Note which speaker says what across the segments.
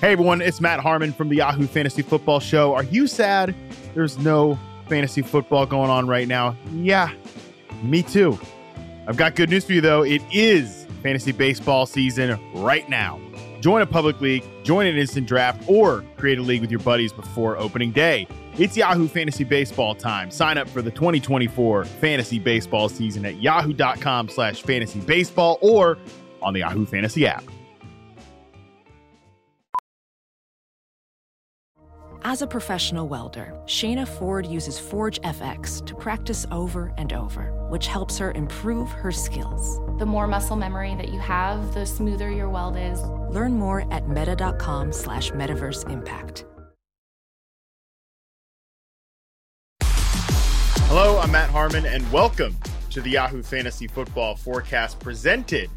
Speaker 1: Hey everyone, it's Matt Harmon from the Yahoo Fantasy Football Show. Are you sad there's no fantasy football going on right now? Yeah, me too. I've got good news for you though. It is fantasy baseball season right now. Join a public league, join an instant draft, or create a league with your buddies before opening day. It's Yahoo Fantasy Baseball time. Sign up for the 2024 fantasy baseball season at yahoo.com slash fantasy baseball or on the Yahoo Fantasy app.
Speaker 2: As a professional welder, Shayna Ford uses Forge FX to practice over and over, which helps her improve her skills.
Speaker 3: The more muscle memory that you have, the smoother your weld is.
Speaker 2: Learn more at meta.com slash metaverse impact.
Speaker 1: Hello, I'm Matt Harmon, and welcome to the Yahoo Fantasy Football Forecast presented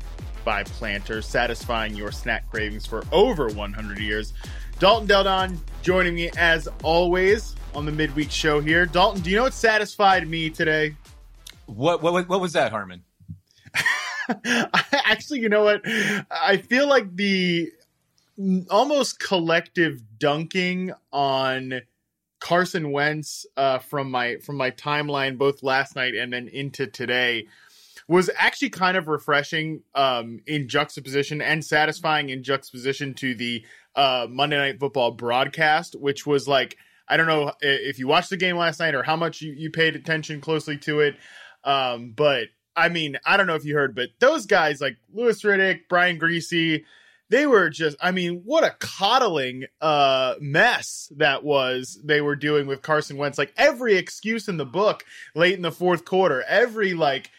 Speaker 1: by Planters, satisfying your snack cravings for over 100 years. Dalton Del Don joining me as always on the midweek show here. Dalton, do you know what satisfied me today?
Speaker 4: What what what was that, Harmon?
Speaker 1: Actually, you know what? I feel like the almost collective dunking on Carson Wentz uh, from my from my timeline both last night and then into today was actually kind of refreshing um, in juxtaposition and satisfying in juxtaposition to the uh, Monday Night Football broadcast, which was like I don't know if you watched the game last night or how much you, you paid attention closely to it, um, but I mean I don't know if you heard, but those guys like Louis Riddick, Brian Griese, they were just I mean what a coddling uh, mess that was they were doing with Carson Wentz. Like every excuse in the book late in the fourth quarter, every like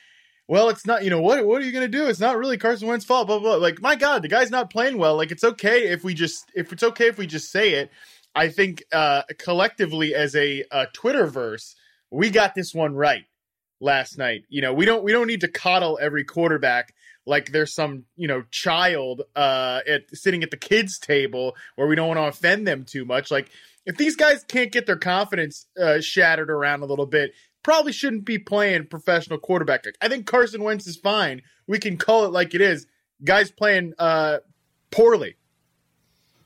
Speaker 1: well, it's not, you know, what what are you going to do? It's not really Carson Wentz's fault, blah, blah, blah. Like, my God, the guy's not playing well. Like, it's okay if we just, if it's okay if we just say it. I think uh, collectively as a, a Twitterverse, we got this one right last night. You know, we don't, we don't need to coddle every quarterback like there's some, you know, child uh, at sitting at the kids' table where we don't want to offend them too much. Like, if these guys can't get their confidence uh, shattered around a little bit, probably shouldn't be playing professional quarterback. I think Carson Wentz is fine. We can call it like it is. Guys playing uh, poorly.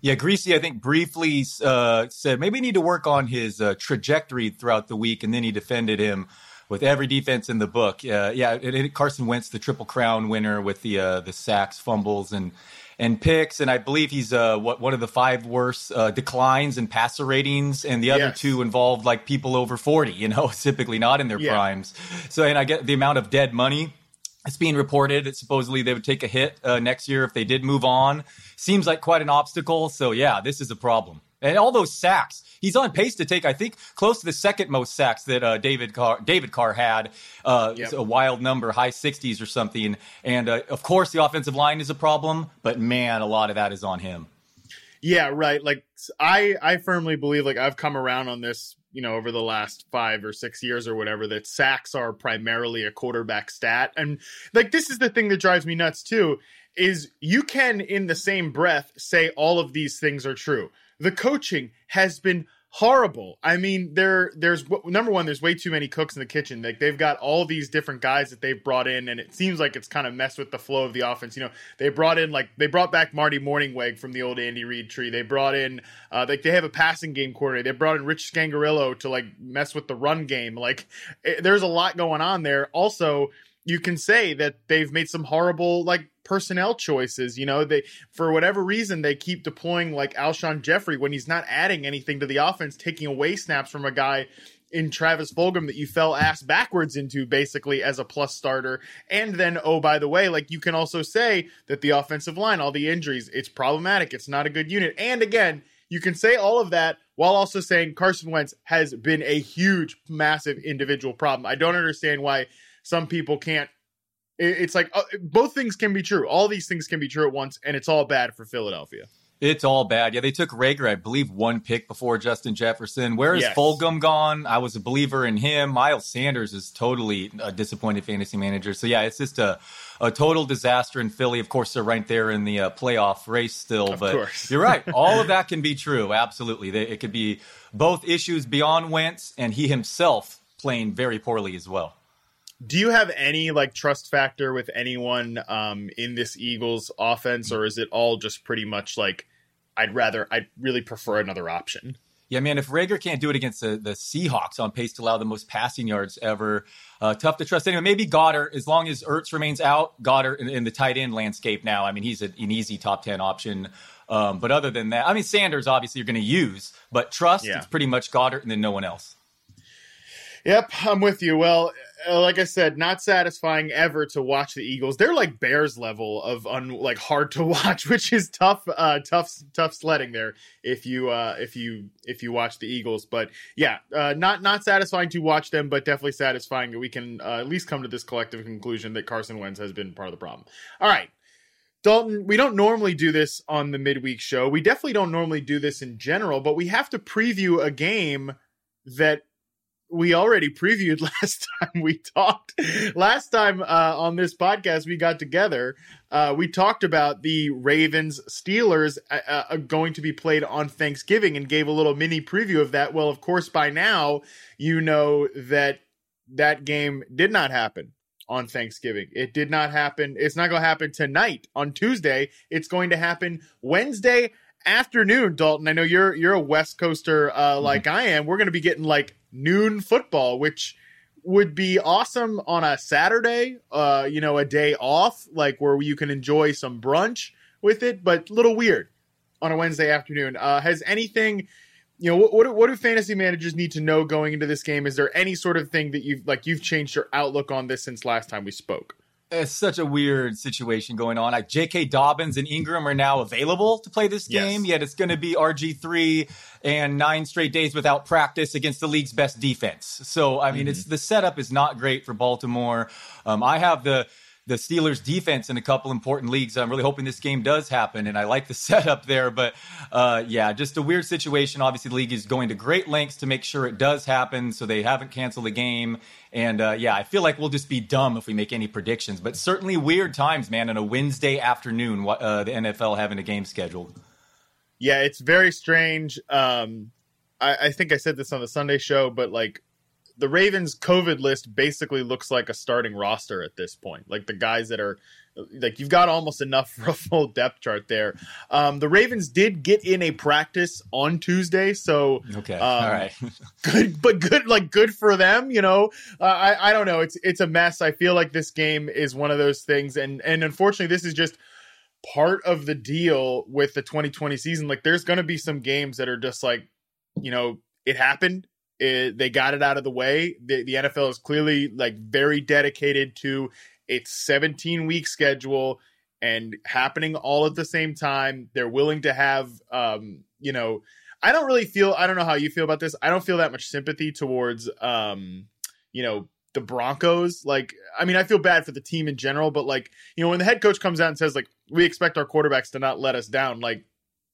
Speaker 4: Yeah, Griese, I think briefly uh, said maybe need to work on his uh, trajectory throughout the week, and then he defended him with every defense in the book. Uh, yeah, it, it, Carson Wentz, the triple crown winner with the uh, the sacks, fumbles, and and picks, and I believe he's uh, what one of the five worst uh, declines in passer ratings, and the other yes. two involved like people over forty. You know, typically not in their yeah. primes. So, and I get the amount of dead money. It's being reported that supposedly they would take a hit uh, next year if they did move on. Seems like quite an obstacle. So, yeah, this is a problem. And all those sacks, he's on pace to take, I think, close to the second most sacks that uh, David Carr, David Carr had. Uh, yep. a wild number, high 60s or something. And uh, of course, the offensive line is a problem, but man, a lot of that is on him.
Speaker 1: Yeah, right. Like I, I firmly believe, like I've come around on this, you know, over the last five or six years or whatever, that sacks are primarily a quarterback stat, and like this is the thing that drives me nuts too. Is you can in the same breath say all of these things are true the coaching has been horrible. I mean, there there's number one, there's way too many cooks in the kitchen. Like they've got all these different guys that they've brought in, and it seems like it's kind of messed with the flow of the offense. You know, they brought in like they brought back Marty Mornhinweg from the old Andy Reid tree. They brought in uh, like they have a passing game coordinator. They brought in Rich Scangarello to like mess with the run game. Like it, there's a lot going on there. Also, you can say that they've made some horrible like personnel choices. You know, they for whatever reason they keep deploying like Alshon Jeffery when he's not adding anything to the offense, taking away snaps from a guy in Travis Fulgham that you fell ass backwards into basically as a plus starter. And then, oh, by the way, like you can also say that the offensive line, all the injuries, it's problematic. It's not a good unit. And again, you can say all of that while also saying Carson Wentz has been a huge, massive individual problem. I don't understand why some people can't it's like uh, both things can be true. All these things can be true at once, and it's all bad for Philadelphia.
Speaker 4: It's all bad. Yeah, they took Reagor, I believe, one pick before Justin Jefferson. Where is yes. Fulgham gone? I was a believer in him. Miles Sanders is totally a disappointed fantasy manager. So yeah, it's just a a total disaster in Philly. Of course, they're right there in the uh, playoff race still.
Speaker 1: Of
Speaker 4: but
Speaker 1: course.
Speaker 4: you're right. All of that can be true. Absolutely, they, it could be both issues beyond Wentz and he himself playing very poorly as well.
Speaker 1: Do you have any like trust factor with anyone um, in this Eagles offense, or is it all just pretty much like I'd rather I'd really prefer another option.
Speaker 4: Yeah, man, if Reagor can't do it against the, the Seahawks on pace to allow the most passing yards ever, uh, tough to trust anyone. Maybe Goedert, as long as Ertz remains out, Goedert in, in the tight end landscape now. I mean, he's a, an easy top 10 option. Um, but other than that, I mean, Sanders obviously you're going to use, but trust, yeah. it's pretty much Goedert and then no one else.
Speaker 1: Yep, I'm with you. Well, uh, like I said, not satisfying ever to watch the Eagles. They're like Bears level of un like hard to watch, which is tough, uh, tough, tough sledding there. If you, uh, if you, if you watch the Eagles, but yeah, uh, not not satisfying to watch them, but definitely satisfying that we can uh, at least come to this collective conclusion that Carson Wentz has been part of the problem. All right. Dalton, we don't normally do this on the midweek show. We definitely don't normally do this in general, but we have to preview a game that we already previewed last time we talked. Last time uh, on this podcast we got together, uh, we talked about the Ravens Steelers uh, uh, going to be played on Thanksgiving and gave a little mini preview of that. Well, of course, by now you know that that game did not happen on Thanksgiving. It did not happen. It's not going to happen tonight on Tuesday. It's going to happen Wednesday afternoon, Dalton. I know you're you're a West Coaster uh, like mm-hmm. I am. We're going to be getting like noon football, which would be awesome on a Saturday, uh, you know, a day off, like where you can enjoy some brunch with it, but a little weird on a Wednesday afternoon. Uh, has anything, you know, what, what, what do fantasy managers need to know going into this game? Is there any sort of thing that you've like you've changed your outlook on this since last time we spoke?
Speaker 4: It's such a weird situation going on. Like J.K. Dobbins and Ingram are now available to play this game, yes. yet it's going to be RG three and nine straight days without practice against the league's best defense. So I mean, mm-hmm. it's the setup is not great for Baltimore. Um, I have the the Steelers defense in a couple important leagues. I'm really hoping this game does happen, and I like the setup there. But uh, yeah, just a weird situation. Obviously, the league is going to great lengths to make sure it does happen, so they haven't canceled the game. And uh, yeah, I feel like we'll just be dumb if we make any predictions. But certainly weird times, man. On a Wednesday afternoon, uh, the NFL having a game scheduled.
Speaker 1: Yeah, it's very strange. Um, I, I think I said this on the Sunday show, but like the Ravens COVID list basically looks like a starting roster at this point. Like the guys that are like you've got almost enough for a full depth chart there. Um, the Ravens did get in a practice on Tuesday, so
Speaker 4: okay, um, all right,
Speaker 1: good, but good, like good for them. You know, uh, I I don't know. It's it's a mess. I feel like this game is one of those things, and and unfortunately, this is just part of the deal with the 2020 season. Like, there's going to be some games that are just like, you know, it happened it, they got it out of the way. The, the NFL is clearly like very dedicated to its 17 week schedule and happening all at the same time. They're willing to have, um, you know, I don't really feel. I don't know how you feel about this. I don't feel that much sympathy towards, um, you know, the Broncos. Like, I mean, I feel bad for the team in general, but like, you know, when the head coach comes out and says like, we expect our quarterbacks to not let us down, like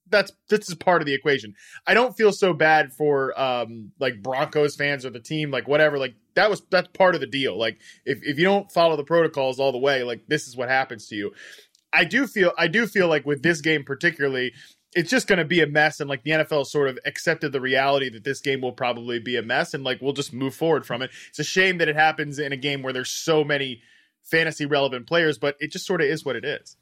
Speaker 1: that's this is part of the equation. I don't feel so bad for um like Broncos fans or the team, like whatever. Like that was that's part of the deal. Like if if you don't follow the protocols all the way, like this is what happens to you. I do feel I do feel like with this game particularly, it's just going to be a mess and like the NFL sort of accepted the reality that this game will probably be a mess and like we'll just move forward from it. It's a shame that it happens in a game where there's so many fantasy relevant players, but it just sort of is what it is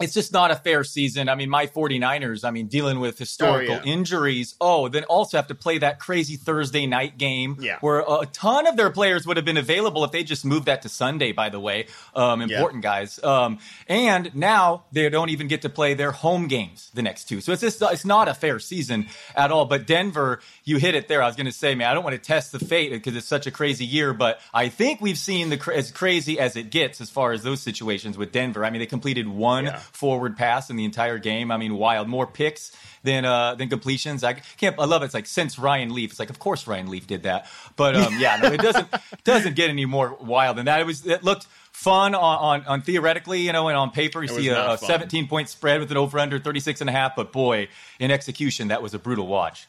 Speaker 4: it's just not a fair season. I mean, my 49ers, I mean, dealing with historical oh, yeah. injuries. Oh, then also have to play that crazy Thursday night game
Speaker 1: yeah.
Speaker 4: where a ton of their players would have been available if they just moved that to Sunday, by the way. Um, important yeah. guys. Um, and now they don't even get to play their home games the next two. So it's just, it's not a fair season at all. But Denver, you hit it there. I was going to say, man, I don't want to test the fate because it's such a crazy year, but I think we've seen the as crazy as it gets as far as those situations with Denver. I mean, they completed one forward pass in the entire game. I mean, wild. More picks than uh, than completions. I can't. I love it. It's like since Ryan Leaf. It's like of course Ryan Leaf did that. But um, yeah, no, it doesn't doesn't get any more wild than that. It was. It looked fun on, on, on theoretically, you know, and on paper you see a, a 17 point spread with an over under 36 and a half. But boy, in execution, that was a brutal watch.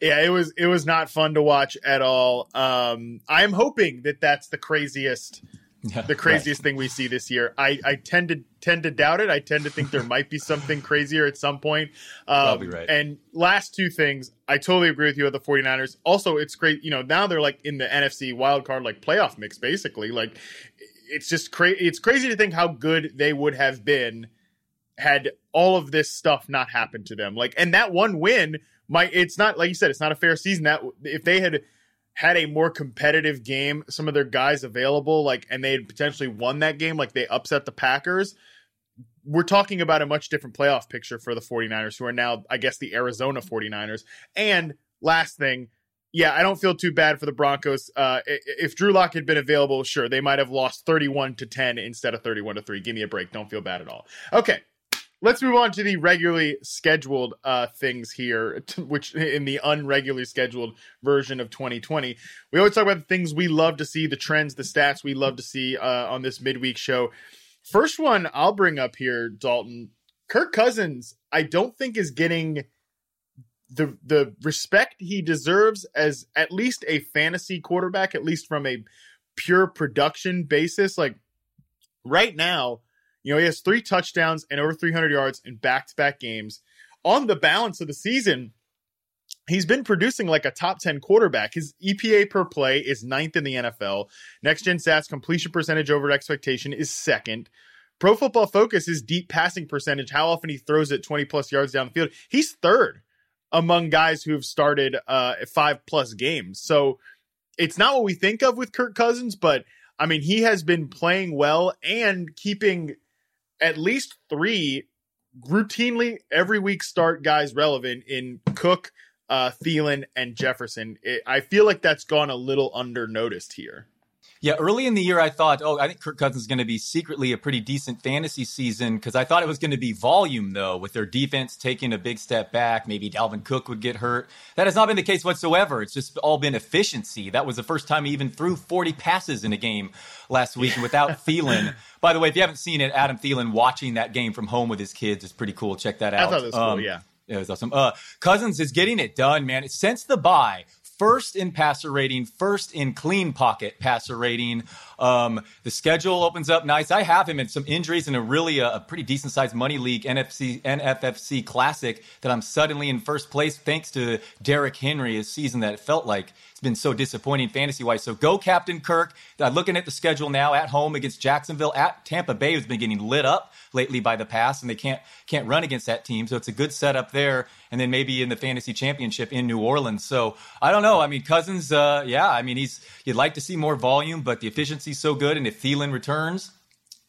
Speaker 1: Yeah, it was it was not fun to watch at all. Um, I'm hoping that that's the craziest yeah, the craziest right. thing we see this year. I, I tend to tend to doubt it. I tend to think there might be something crazier at some point.
Speaker 4: Um, right.
Speaker 1: And last two things, I totally agree with you with the 49ers. Also, it's great, you know, now they're like in the NFC wild card like playoff mix basically. Like it's just crazy it's crazy to think how good they would have been had all of this stuff not happened to them. Like, and that one win might, it's not, like you said, it's not a fair season. That if they had had a more competitive game, some of their guys available, like, and they had potentially won that game, like they upset the Packers, we're talking about a much different playoff picture for the 49ers, who are now, I guess, the Arizona 49ers. And last thing, yeah, I don't feel too bad for the Broncos. Uh, if Drew Lock had been available, sure, they might have lost 31 to 10 instead of 31 to 3. Give me a break. Don't feel bad at all. Okay. Let's move on to the regularly scheduled uh, things here, which in the unregularly scheduled version of 2020. We always talk about the things we love to see, the trends, the stats we love to see uh, on this midweek show. First one I'll bring up here, Dalton. Kirk Cousins, I don't think is getting the the respect he deserves as at least a fantasy quarterback, at least from a pure production basis. Like right now, you know, he has three touchdowns and over 300 yards in back to back games. On the balance of the season, he's been producing like a top 10 quarterback. His EPA per play is ninth in the NFL. Next gen stats completion percentage over expectation is second. Pro football focus is deep passing percentage, how often he throws it 20 plus yards down the field. He's third among guys who have started uh, five plus games. So it's not what we think of with Kirk Cousins, but I mean, he has been playing well and keeping at least three routinely every week start guys relevant in Cook, uh, Thielen, and Jefferson. It, I feel like that's gone a little under noticed here.
Speaker 4: Yeah, early in the year, I thought, oh, I think Kirk Cousins is going to be secretly a pretty decent fantasy season because I thought it was going to be volume, though, with their defense taking a big step back. Maybe Dalvin Cook would get hurt. That has not been the case whatsoever. It's just all been efficiency. That was the first time he even threw 40 passes in a game last week without Thielen. By the way, if you haven't seen it, Adam Thielen watching that game from home with his kids is pretty cool. Check that out.
Speaker 1: I thought it was um, cool, yeah.
Speaker 4: It was awesome. Uh, Cousins is getting it done, man. Since the bye, first in passer rating, first in clean pocket passer rating. Um, the schedule opens up nice. I have him in some injuries in a really a, uh, a pretty decent sized money league NFC NFFC Classic that I'm suddenly in first place thanks to Derrick Henry. A season that it felt like it's been so disappointing fantasy wise. So go Captain Kirk. Looking at the schedule now at home against Jacksonville, at Tampa Bay, who's been getting lit up lately by the pass, and they can't can't run against that team. So it's a good setup there. And then maybe in the fantasy championship in New Orleans. So I don't know. I mean, Cousins, uh, yeah, I mean he's you'd like to see more volume, but the efficiency's so good, and if Thielen returns,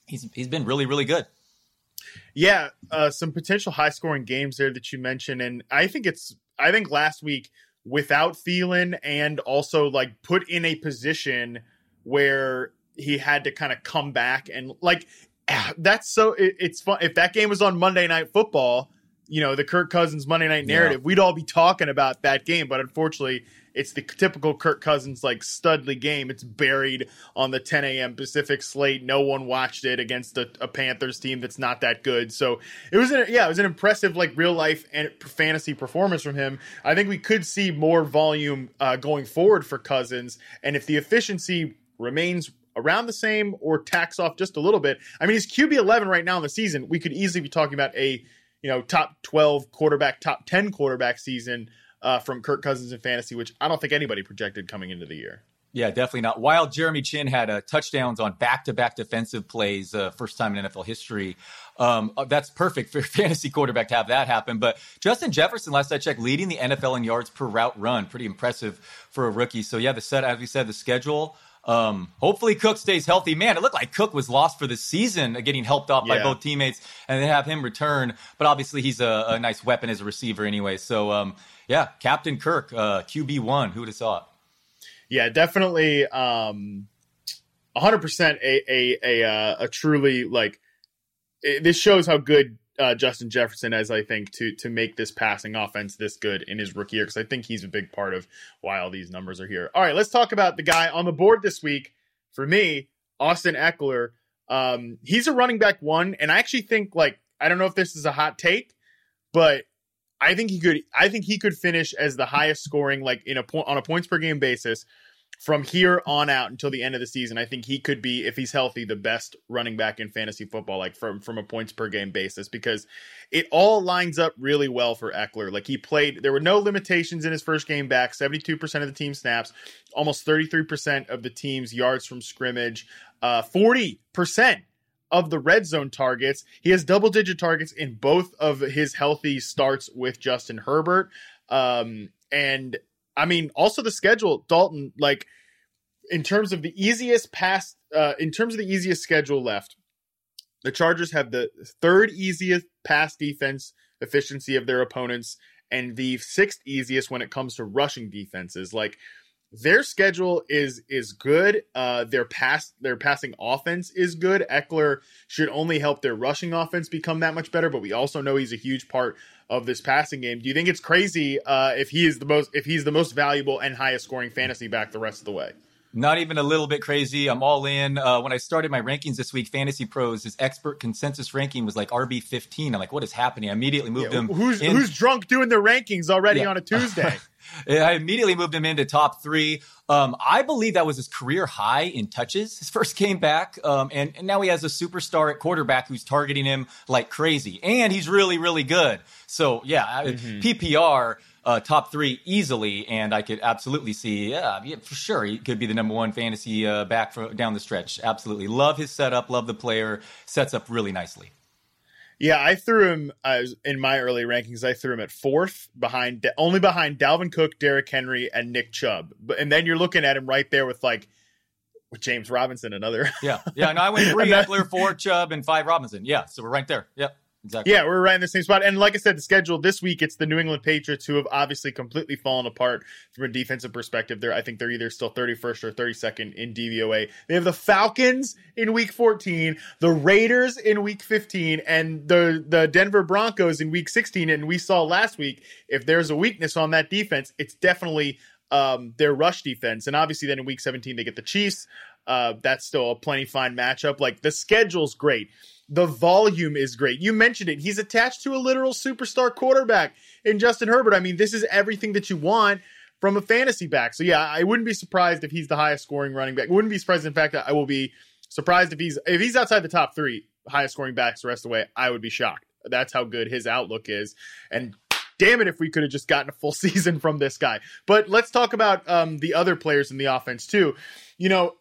Speaker 4: he's he's been really really good.
Speaker 1: Yeah, uh, some potential high scoring games there that you mentioned, and I think it's I think last week without Thielen and also like put in a position where he had to kind of come back and like that's so it, it's fun if that game was on Monday Night Football, you know the Kirk Cousins Monday Night narrative, yeah. we'd all be talking about that game. But unfortunately, it's the typical Kirk Cousins like Studley game. It's buried on the 10 a.m. Pacific slate. No one watched it against a, a Panthers team that's not that good. So it was an yeah, it was an impressive like real life and fantasy performance from him. I think we could see more volume uh, going forward for Cousins, and if the efficiency remains around the same or tax off just a little bit. I mean, he's QB 11 right now in the season. We could easily be talking about a you know top 12 quarterback, top 10 quarterback season uh, from Kirk Cousins in fantasy, which I don't think anybody projected coming into the year.
Speaker 4: Yeah, definitely not. While Jeremy Chinn had uh, touchdowns on back-to-back defensive plays, uh, first time in NFL history, um, uh, that's perfect for fantasy quarterback to have that happen. But Justin Jefferson, last I checked, leading the NFL in yards per route run, pretty impressive for a rookie. So yeah, the set as we said, the schedule um, hopefully Cook stays healthy. Man, it looked like Cook was lost for the season, uh, getting helped off yeah. by both teammates, and they have him return. But obviously, he's a, a nice weapon as a receiver anyway. So, um, yeah, Captain Kirk, uh, QB one. Who'd have thought?
Speaker 1: Yeah, definitely. Um, 100% a a a, uh, a truly like it, this shows how good uh, Justin Jefferson as I think to to make this passing offense this good in his rookie year because I think he's a big part of why all these numbers are here. All right, let's talk about the guy on the board this week for me, Austin Ekeler. Um, he's a running back one, and I actually think like I don't know if this is a hot take, but I think he could I think he could finish as the highest scoring like in a point on a points per game basis from here on out until the end of the season, I think he could be, if he's healthy, the best running back in fantasy football, like from from a points per game basis, because it all lines up really well for Ekeler. Like he played, there were no limitations in his first game back. Seventy two percent of the team snaps, almost thirty three percent of the team's yards from scrimmage, uh, forty percent of the red zone targets. He has double digit targets in both of his healthy starts with Justin Herbert. Um, and I mean, also the schedule, Dalton, like in terms of the easiest pass, uh, in terms of the easiest schedule left, the Chargers have the third easiest pass defense efficiency of their opponents and the sixth easiest when it comes to rushing defenses. Like their schedule is is good. Uh, their pass their passing offense is good. Ekeler should only help their rushing offense become that much better. But we also know he's a huge part of this passing game. Do you think it's crazy uh, if he is the most if he's the most valuable and highest scoring fantasy back the rest of the way?
Speaker 4: Not even a little bit crazy. I'm all in. Uh, when I started my rankings this week, Fantasy Pros, his expert consensus ranking was like RB 15. I'm like, what is happening? I immediately moved yeah, him.
Speaker 1: Who's in. who's drunk doing their rankings already yeah. on a Tuesday?
Speaker 4: I immediately moved him into top three. Um, I believe that was his career high in touches. His first came back, um, and, and now he has a superstar at quarterback who's targeting him like crazy, and he's really, really good. So yeah, mm-hmm. PPR uh, top three easily, and I could absolutely see, yeah, yeah for sure, he could be the number one fantasy uh, back for, down the stretch. Absolutely, love his setup, love the player, sets up really nicely.
Speaker 1: Yeah, I threw him uh, in my early rankings. I threw him at fourth, behind only behind Dalvin Cook, Derrick Henry, and Nick Chubb. But and then you're looking at him right there with like with James Robinson, another.
Speaker 4: yeah, yeah. No, I went three Ekeler, four Chubb, and five Robinson. Yeah, so we're right there. Yep.
Speaker 1: Exactly. Yeah, we're right in the same spot. And like I said, the schedule this week, it's the New England Patriots who have obviously completely fallen apart from a defensive perspective. They're, I think they're either still 31st or 32nd in DVOA. They have the Falcons in week 14, the Raiders in week 15, and the, the Denver Broncos in week 16. And we saw last week, if there's a weakness on that defense, it's definitely um, their rush defense. And obviously, then in week 17, they get the Chiefs. Uh, that's still a plenty fine matchup. Like the schedule's great. The volume is great. You mentioned it. He's attached to a literal superstar quarterback in Justin Herbert. I mean, this is everything that you want from a fantasy back. So yeah, I wouldn't be surprised if he's the highest scoring running back. Wouldn't be surprised. In fact, I will be surprised if he's if he's outside the top three highest scoring backs the rest of the way. I would be shocked. That's how good his outlook is. And damn it if we could have just gotten a full season from this guy. But let's talk about um, the other players in the offense too. You know,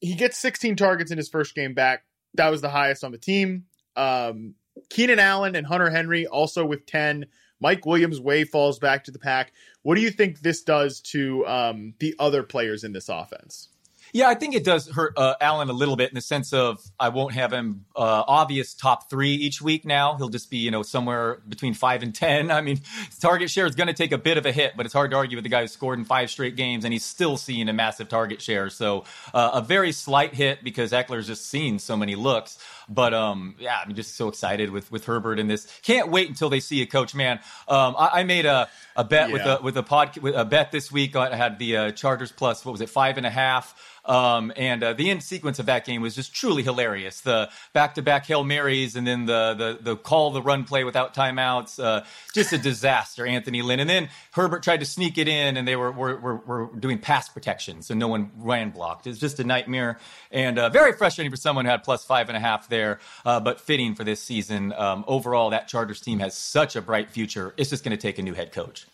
Speaker 1: he gets 16 targets in his first game back. That was the highest on the team. Um, Keenan Allen and Hunter Henry also with 10. Mike Williams way falls back to the pack. What do you think this does to um, the other players in this offense?
Speaker 4: Yeah, I think it does hurt uh, Allen a little bit in the sense of I won't have him uh, obvious top three each week now. He'll just be, you know, somewhere between five and 10. I mean, target share is going to take a bit of a hit, but it's hard to argue with the guy who scored in five straight games and he's still seeing a massive target share. So uh, a very slight hit because Ekeler's just seen so many looks. But um, yeah, I'm just so excited with with Herbert in this. Can't wait until they see a coach, man. Um, I, I made a a bet yeah. with a with a pod with a bet this week. I had the uh, Chargers plus what was it five and a half. Um, and uh, the end sequence of that game was just truly hilarious. The back-to-back hail marys, and then the the the call the run play without timeouts. Uh, just a disaster, Anthony Lynn. And then Herbert tried to sneak it in, and they were were, were, were doing pass protection, so no one ran blocked. It's just a nightmare, and uh, very frustrating for someone who had plus five and a half there, uh, but fitting for this season. Um, overall, that Chargers team has such a bright future. It's just going to take a new head coach.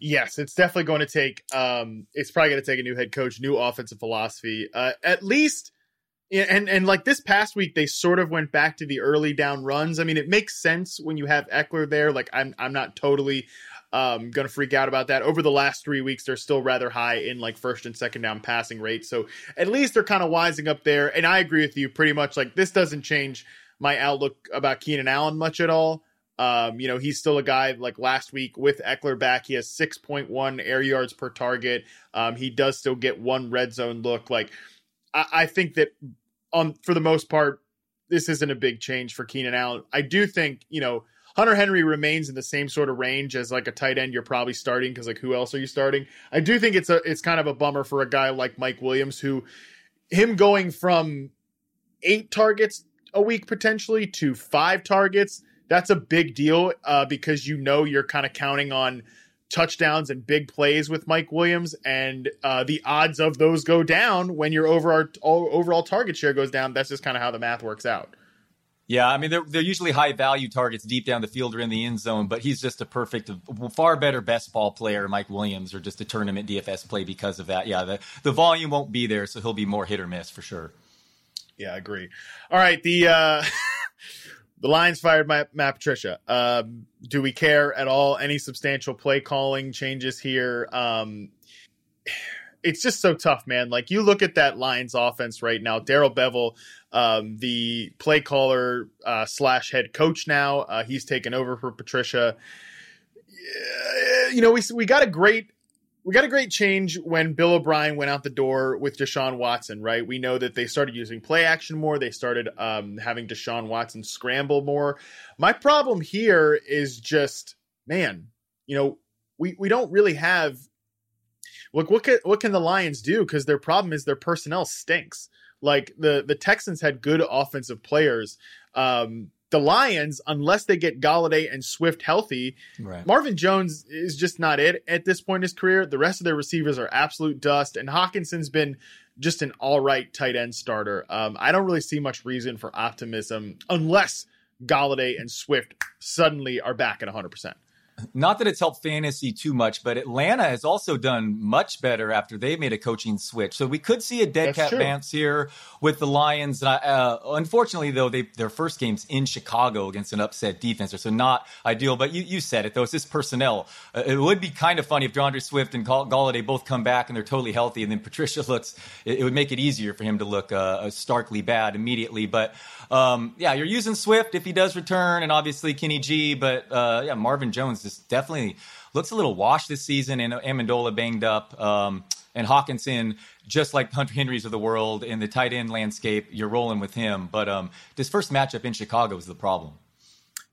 Speaker 1: Yes, it's definitely going to take. Um, it's probably going to take a new head coach, new offensive philosophy. Uh, at least, and and like this past week, they sort of went back to the early down runs. I mean, it makes sense when you have Ekeler there. Like, I'm I'm not totally um, going to freak out about that. Over the last three weeks, they're still rather high in like first and second down passing rates. So at least they're kind of wising up there. And I agree with you pretty much. Like this doesn't change my outlook about Keenan Allen much at all. Um, you know, he's still a guy like last week with Ekeler back. He has 6.1 air yards per target. Um, he does still get one red zone look. Like, I, I think that on for the most part, this isn't a big change for Keenan Allen. I do think, you know, Hunter Henry remains in the same sort of range as like a tight end you're probably starting because like who else are you starting? I do think it's a it's kind of a bummer for a guy like Mike Williams who him going from eight targets a week potentially to five targets that's a big deal uh, because you know you're kind of counting on touchdowns and big plays with Mike Williams, and uh, the odds of those go down when your overall overall target share goes down. That's just kind of how the math works out.
Speaker 4: Yeah, I mean they're they're usually high value targets deep down the field or in the end zone, but he's just a perfect, far better best ball player, Mike Williams, or just a tournament DFS play because of that. Yeah, the the volume won't be there, so he'll be more hit or miss for sure.
Speaker 1: Yeah, I agree. All right, the uh the Lions fired Matt, Matt Patricia. Um, do we care at all? Any substantial play calling changes here? Um, it's just so tough, man. Like you look at that Lions offense right now. Darrell Bevell, um, the play caller uh, slash head coach now, uh, he's taken over for Patricia. You know, we we got a great we got a great change when Bill O'Brien went out the door with Deshaun Watson, right? We know that they started using play action more. They started um, having Deshaun Watson scramble more. My problem here is just, man, you know, we, we don't really have. Look, what can, what can the Lions do? Because their problem is their personnel stinks. Like the the Texans had good offensive players. Um, the Lions, unless they get Golladay and Swift healthy, right. Marvin Jones is just not it at this point in his career. The rest of their receivers are absolute dust, and Hockenson's been just an all right tight end starter. Um, I don't really see much reason for optimism unless Golladay and Swift suddenly are back at 100%.
Speaker 4: Not that it's helped fantasy too much, but Atlanta has also done much better after they made a coaching switch. So we could see a dead That's cat bounce here with the Lions. Uh, unfortunately, though, they, their first game's in Chicago against an upset defense, so not ideal. But you, you said it, though. It's just personnel. Uh, it would be kind of funny if D'Andre Swift and Golladay both come back and they're totally healthy, and then Patricia looks, it, it would make it easier for him to look uh, starkly bad immediately. But um, yeah, you're using Swift if he does return, and obviously Kenny G. But uh, yeah, Marvin Jones just definitely looks a little washed this season, and Amendola banged up. Um, and Hockenson, just like Hunter Henry's of the world in the tight end landscape, you're rolling with him. But um, this first matchup in Chicago is the problem.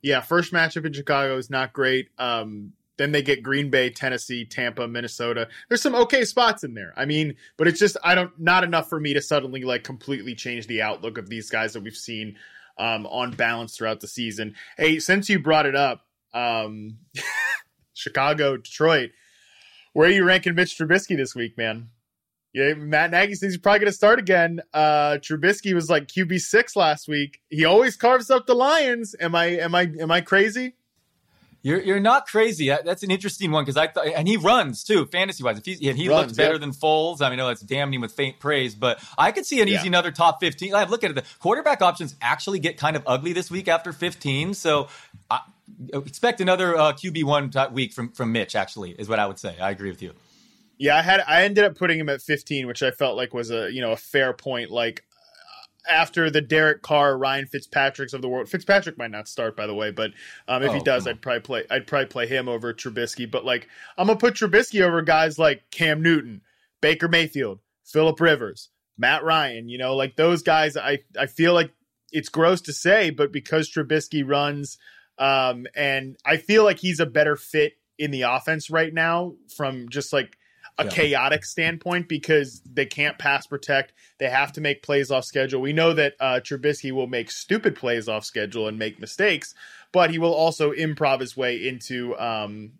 Speaker 1: Yeah, first matchup in Chicago is not great. Um, then they get Green Bay, Tennessee, Tampa, Minnesota. There's some okay spots in there. I mean, but it's just I don't not enough for me to suddenly like completely change the outlook of these guys that we've seen um, on balance throughout the season. Hey, since you brought it up, um, Chicago, Detroit, where are you ranking Mitch Trubisky this week, man? Yeah, Matt Nagy says he's probably going to start again. Uh, Trubisky was like QB six last week. He always carves up the Lions. Am I am I am I crazy?
Speaker 4: You're you're not crazy. That's an interesting one because I thought, and he runs too, fantasy wise. If he's, he runs, looks better than Foles, I mean, I know that's damning with faint praise, but I could see an yeah. easy another top fifteen. I look at it. The quarterback options actually get kind of ugly this week after fifteen, so I expect another uh, QB one week from from Mitch. Actually, is what I would say. I agree with you.
Speaker 1: Yeah, I had I ended up putting him at 15, which I felt like was a you know a fair point. Like after the Derek Carr, Ryan Fitzpatrick's of the world. Fitzpatrick might not start, by the way, but um, if oh, he does, I'd probably play. I'd probably play him over Trubisky. But like, I'm gonna put Trubisky over guys like Cam Newton, Baker Mayfield, Philip Rivers, Matt Ryan. You know, like those guys. I I feel like it's gross to say, but because Trubisky runs, um, and I feel like he's a better fit in the offense right now from just like a yeah. chaotic standpoint because they can't pass protect. They have to make plays off schedule. We know that uh, Trubisky will make stupid plays off schedule and make mistakes, but he will also improv his way into um,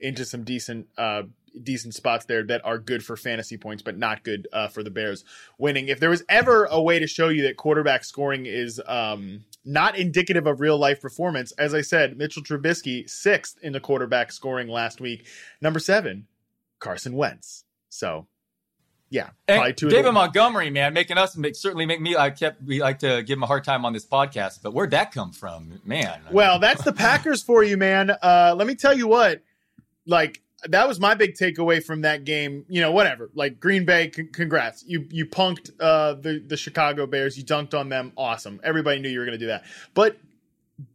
Speaker 1: into some decent uh, decent spots there that are good for fantasy points, but not good uh, for the Bears winning. If there was ever a way to show you that quarterback scoring is um, not indicative of real life performance, as I said, Mitchell Trubisky sixth in the quarterback scoring last week. Number seven, Carson Wentz. So, yeah,
Speaker 4: David Montgomery, man, making us make, certainly make me. I kept we like to give him a hard time on this podcast, but where'd that come from, man?
Speaker 1: Well, that's the Packers for you, man. Uh, let me tell you what, like that was my big takeaway from that game. You know, whatever. Like Green Bay, c- congrats. You you punked uh, the the Chicago Bears. You dunked on them. Awesome. Everybody knew you were going to do that. But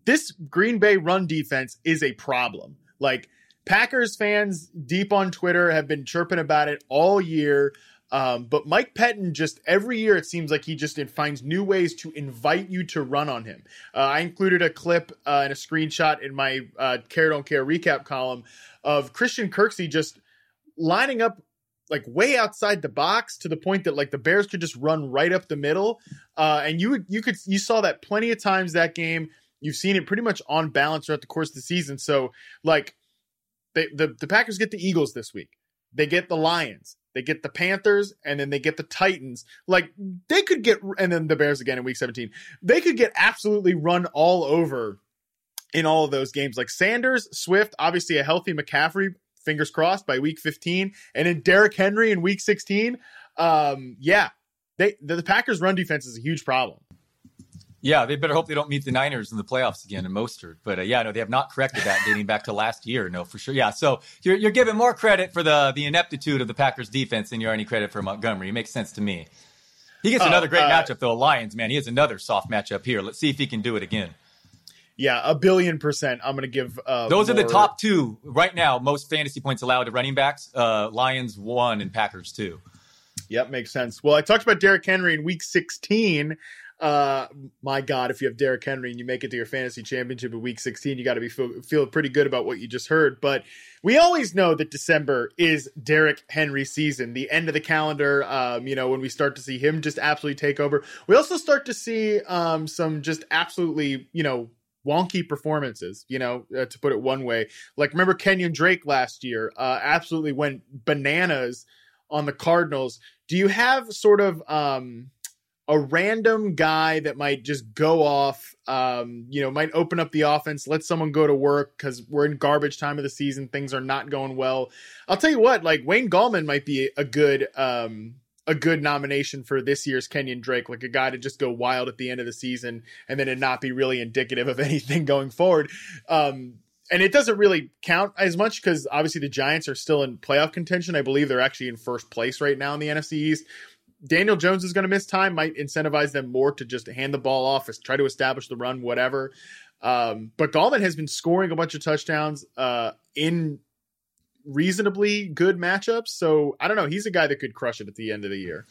Speaker 1: this Green Bay run defense is a problem. Like Packers fans deep on Twitter have been chirping about it all year. Um, but Mike Pettine just every year it seems like he just finds new ways to invite you to run on him. Uh, I included a clip uh, and a screenshot in my uh, care don't care recap column of Christian Kirksey just lining up like way outside the box to the point that like the Bears could just run right up the middle. Uh, and you you could you saw that plenty of times that game. You've seen it pretty much on balance throughout the course of the season. So like they, the the Packers get the Eagles this week. They get the Lions. They get the Panthers, and then they get the Titans. Like they could get, and then the Bears again in Week 17. They could get absolutely run all over in all of those games. Like Sanders, Swift, obviously a healthy McCaffrey. Fingers crossed by Week 15, and then Derrick Henry in Week 16. Um, yeah, they the, the Packers' run defense is a huge problem.
Speaker 4: Yeah, they better hope they don't meet the Niners in the playoffs again in Mostert. But uh, yeah, no, they have not corrected that dating back to last year. No, for sure. Yeah, so you're, you're giving more credit for the the ineptitude of the Packers defense than you're any credit for Montgomery. It makes sense to me. He gets oh, another great uh, matchup though. Lions, man, he has another soft matchup here. Let's see if he can do it again.
Speaker 1: Yeah, a billion percent. I'm going to give. Uh,
Speaker 4: Those more... are the top two right now. Most fantasy points allowed to running backs. Uh, Lions one and Packers two.
Speaker 1: Yep, makes sense. Well, I talked about Derrick Henry in Week 16 uh, my God, if you have Derrick Henry and you make it to your fantasy championship in week 16, you got to be feel, feel pretty good about what you just heard. But we always know that December is Derrick Henry season, the end of the calendar. Um, you know, when we start to see him just absolutely take over, we also start to see um, some just absolutely, you know, wonky performances, you know, uh, to put it one way. Like, remember Kenyon Drake last year uh, absolutely went bananas on the Cardinals. Do you have sort of. Um, a random guy that might just go off, um, you know, might open up the offense, let someone go to work because we're in garbage time of the season, things are not going well. I'll tell you what, like Wayne Gallman might be a good, um, a good nomination for this year's Kenyon Drake, like a guy to just go wild at the end of the season and then it not be really indicative of anything going forward. Um, and it doesn't really count as much because obviously the Giants are still in playoff contention. I believe they're actually in first place right now in the NFC East. Daniel Jones is going to miss time, might incentivize them more to just hand the ball off, try to establish the run, whatever. Um, but Gallman has been scoring a bunch of touchdowns uh, in reasonably good matchups. So I don't know. He's a guy that could crush it at the end of the year.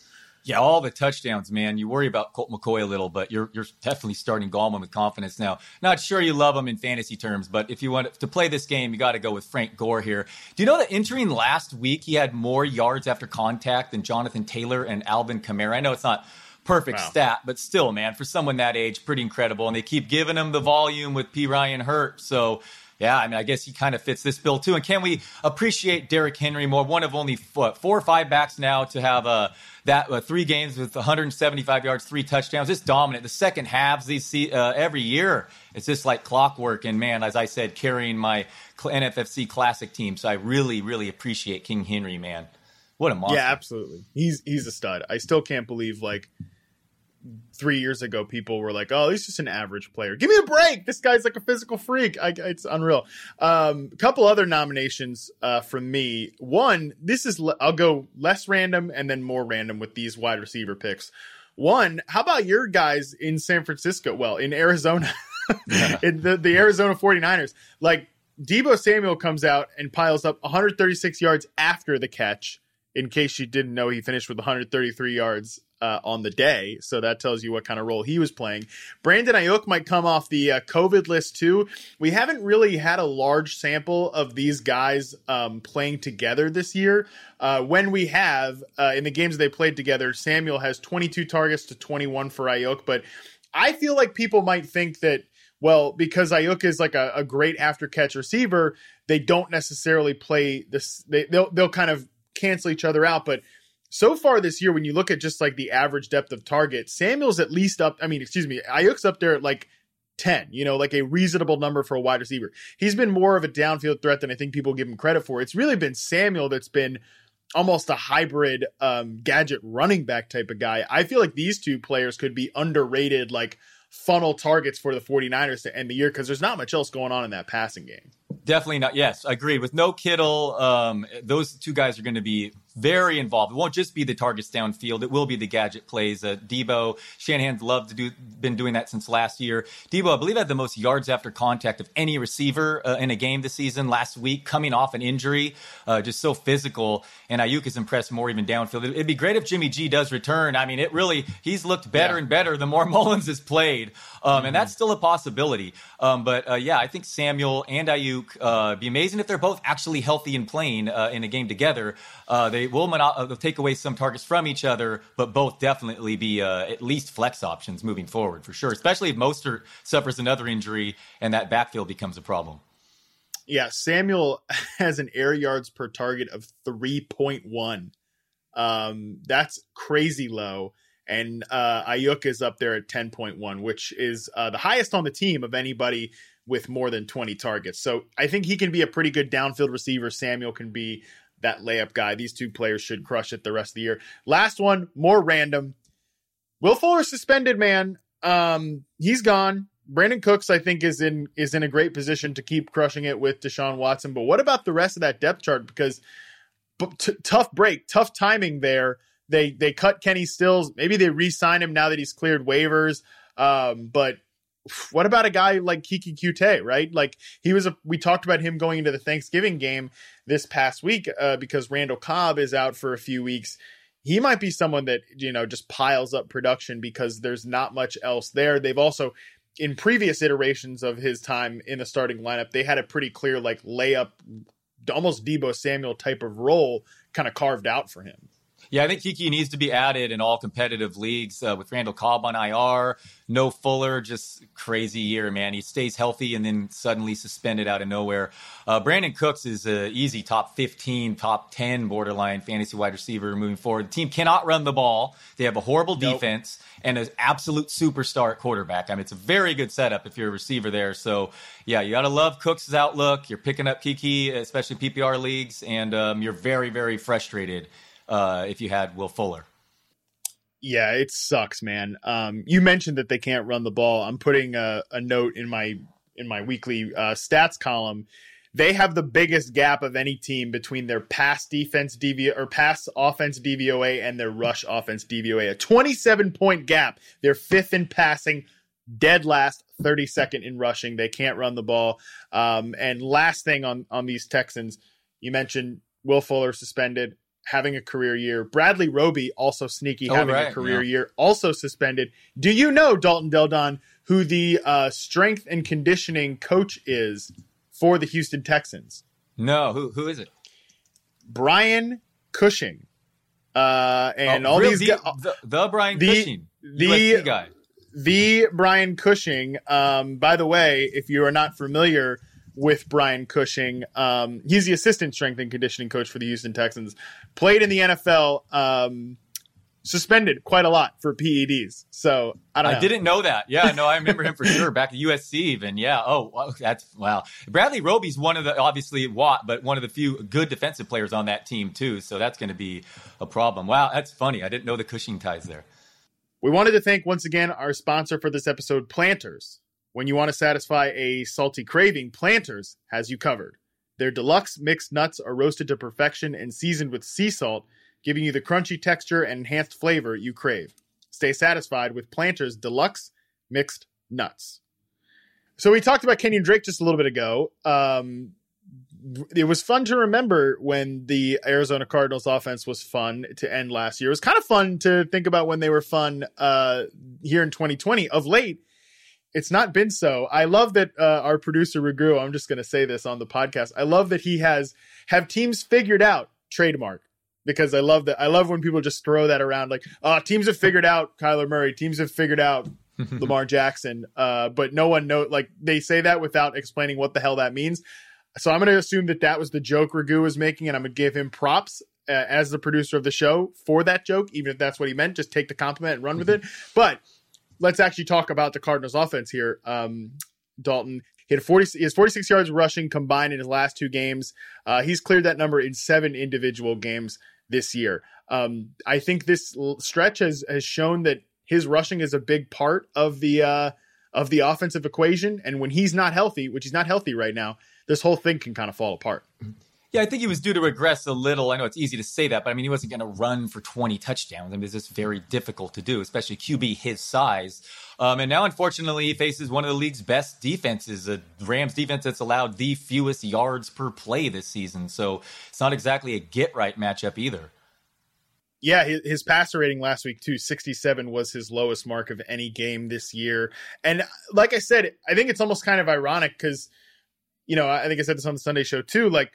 Speaker 4: Yeah, all the touchdowns, man. You worry about Colt McCoy a little, but you're you're definitely starting Gallman with confidence now. Not sure you love him in fantasy terms, but if you want to play this game, you got to go with Frank Gore here. Do you know that entering last week, he had more yards after contact than Jonathan Taylor and Alvin Kamara? I know it's not perfect wow. stat, but still, man, for someone that age, pretty incredible. And they keep giving him the volume with Perine hurt, so yeah, I mean, I guess he kind of fits this bill too. And can we appreciate Derrick Henry more? One of only what, four or five backs now to have uh, that uh, three games with 175 yards, three touchdowns. It's dominant. The second halves these uh, every year, it's just like clockwork. And man, as I said, carrying my NFFC Classic team, so I really, really appreciate King Henry, man. What a monster!
Speaker 1: Yeah, absolutely. He's he's a stud. I still can't believe like three years ago, people were like, "Oh, he's just an average player. Give me a break. This guy's like a physical freak. I, it's unreal." Um, a couple other nominations uh, from me. One, this is I'll go less random and then more random with these wide receiver picks. One, how about your guys in San Francisco? Well, in Arizona, in the, the Arizona 49ers. Like Deebo Samuel comes out and piles up 136 yards after the catch. In case you didn't know, he finished with 133 yards uh, on the day, so that tells you what kind of role he was playing. Brandon Aiyuk might come off the uh, COVID list too. We haven't really had a large sample of these guys um, playing together this year. Uh, when we have uh, in the games they played together, Samuel has 22 targets to 21 for Aiyuk. but I feel like people might think that well, because Ayuk is like a, a great after catch receiver, they don't necessarily play this. They, they'll they'll kind of cancel each other out, but so far this year, when you look at just like the average depth of target, Samuel's at least up. I mean, excuse me, Aiyuk's up there at like 10, you know, like a reasonable number for a wide receiver. He's been more of a downfield threat than I think people give him credit for. It's really been Samuel that's been almost a hybrid um, gadget running back type of guy. I feel like these two players could be underrated, like funnel targets for the 49ers to end the year because there's not much else going on in that passing game.
Speaker 4: Definitely not. Yes, agreed. With no Kittle, um, those two guys are going to be very involved. It won't just be the targets downfield; it will be the gadget plays. Uh, Deebo Shanahan's loved to do, been doing that since last year. Deebo, I believe, had the most yards after contact of any receiver uh, in a game this season last week, coming off an injury, uh, just so physical. And Aiyuk has impressed more even downfield. It'd be great if Jimmy G does return. I mean, it really he's looked better yeah. and better the more Mullens has played, um, mm-hmm. and that's still a possibility. Um, but uh, yeah, I think Samuel and Aiyuk Uh, be amazing if they're both actually healthy and playing uh, in a game together. Uh, will mono- uh, take away some targets from each other, but both definitely be uh, at least flex options moving forward for sure. Especially if Mostert suffers another injury and that backfield becomes a problem.
Speaker 1: Yeah, Samuel has an air yards per target of three point one. Um, that's crazy low and uh, Aiyuk is up there at 10.1, which is uh, the highest on the team of anybody with more than 20 targets. So I think he can be a pretty good downfield receiver. Samuel can be that layup guy. These two players should crush it the rest of the year. Last one, more random. Will Fuller suspended, man. Um, he's gone. Brandin Cooks, I think, is in is in a great position to keep crushing it with Deshaun Watson. But what about the rest of that depth chart? Because t- tough break, tough timing there. They they cut Kenny Stills. Maybe they re-sign him now that he's cleared waivers. Um, but what about a guy like Keke Coutee, right? Like he was a we talked about him going into the Thanksgiving game this past week uh, because Randall Cobb is out for a few weeks. He might be someone that you know just piles up production because there's not much else there. They've also in previous iterations of his time in the starting lineup, they had a pretty clear like layup, almost Deebo Samuel type of role kind of carved out for him.
Speaker 4: Yeah, I think Keke needs to be added in all competitive leagues uh, with Randall Cobb on IR. No Fuller, just crazy year, man. He stays healthy and then suddenly suspended out of nowhere. Uh, Brandin Cooks is an easy top 15, top 10 borderline fantasy wide receiver moving forward. The team cannot run the ball. They have a horrible nope. defense and an absolute superstar quarterback. I mean, it's a very good setup if you're a receiver there. So, yeah, you got to love Cooks' outlook. You're picking up Keke, especially PPR leagues, and um, you're very, very frustrated uh, if you had Will Fuller.
Speaker 1: Yeah, it sucks, man. Um, you mentioned that they can't run the ball. I'm putting a, a note in my in my weekly uh, stats column. They have the biggest gap of any team between their pass defense DV or pass offense DVOA and their rush offense DVOA. A 27 point gap. They're fifth in passing, dead last, 32nd in rushing. They can't run the ball. Um, and last thing on on these Texans, you mentioned Will Fuller suspended having a career year. Bradley Roby also sneaky oh, having right, a career yeah. year, also suspended. Do you know Dalton Del Don, who the uh, strength and conditioning coach is for the Houston Texans?
Speaker 4: No, who who is it?
Speaker 1: Brian Cushing. Uh, and oh,
Speaker 4: all
Speaker 1: these
Speaker 4: the, guys, the, the Brian the, Cushing, the USC guy,
Speaker 1: the Brian Cushing. Um, by the way, if you are not familiar with Brian Cushing. Um, he's the assistant strength and conditioning coach for the Houston Texans. Played in the NFL. Um, suspended quite a lot for PEDs. So I don't.
Speaker 4: I didn't know that. Yeah, no, I remember him for sure back at USC. Even yeah. Oh, that's wow. Bradley Roby's one of the obviously Watt, but one of the few good defensive players on that team too. So that's going to be a problem. Wow, that's funny. I didn't know the Cushing ties there.
Speaker 1: We wanted to thank once again our sponsor for this episode, Planters. When you want to satisfy a salty craving, Planters has you covered. Their deluxe mixed nuts are roasted to perfection and seasoned with sea salt, giving you the crunchy texture and enhanced flavor you crave. Stay satisfied with Planters deluxe mixed nuts. So we talked about Kenyon Drake just a little bit ago. Um, it was fun to remember when the Arizona Cardinals offense was fun to end last year. It was kind of fun to think about when they were fun uh, here in 2020. Of late, it's not been so. I love that uh, our producer Ragu. I'm just going to say this on the podcast. I love that he has have teams figured out trademark because I love that. I love when people just throw that around like, "Oh, teams have figured out Kyler Murray. Teams have figured out Lamar Jackson." Uh, but no one know like they say that without explaining what the hell that means. So I'm going to assume that that was the joke Ragu was making, and I'm going to give him props uh, as the producer of the show for that joke, even if that's what he meant. Just take the compliment and run with it. But let's actually talk about the Cardinals offense here. Um, Dalton. He had 40, he has 46 yards rushing combined in his last two games. Uh, he's cleared that number in seven individual games this year. Um, I think this stretch has has shown that his rushing is a big part of the uh, of the offensive equation. And when he's not healthy, which he's not healthy right now, this whole thing can kind of fall apart.
Speaker 4: Yeah, I think he was due to regress a little. I know it's easy to say that, but I mean, he wasn't going to run for 20 touchdowns. I mean, it's just very difficult to do, especially QB his size. Um, and now, unfortunately, he faces one of the league's best defenses, a Rams defense that's allowed the fewest yards per play this season. So it's not exactly a get right matchup either.
Speaker 1: Yeah, his, passer rating last week too, 67 was his lowest mark of any game this year. And like I said, I think it's almost kind of ironic because, you know, I think I said this on the Sunday show too. Like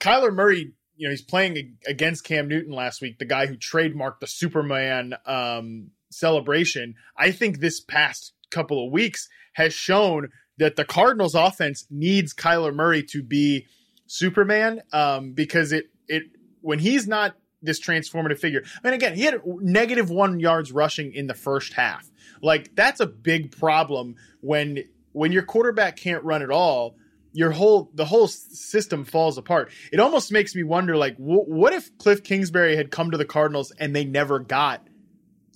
Speaker 1: Kyler Murray, you know, he's playing against Cam Newton last week, the guy who trademarked the Superman um, celebration. I think this past couple of weeks has shown that the Cardinals offense needs Kyler Murray to be Superman um, because it it when he's not this transformative figure. I mean, again, he had negative one yards rushing in the first half. Like that's a big problem when when your quarterback can't run at all your whole the whole system falls apart. It almost makes me wonder like w- what if Cliff Kingsbury had come to the Cardinals and they never got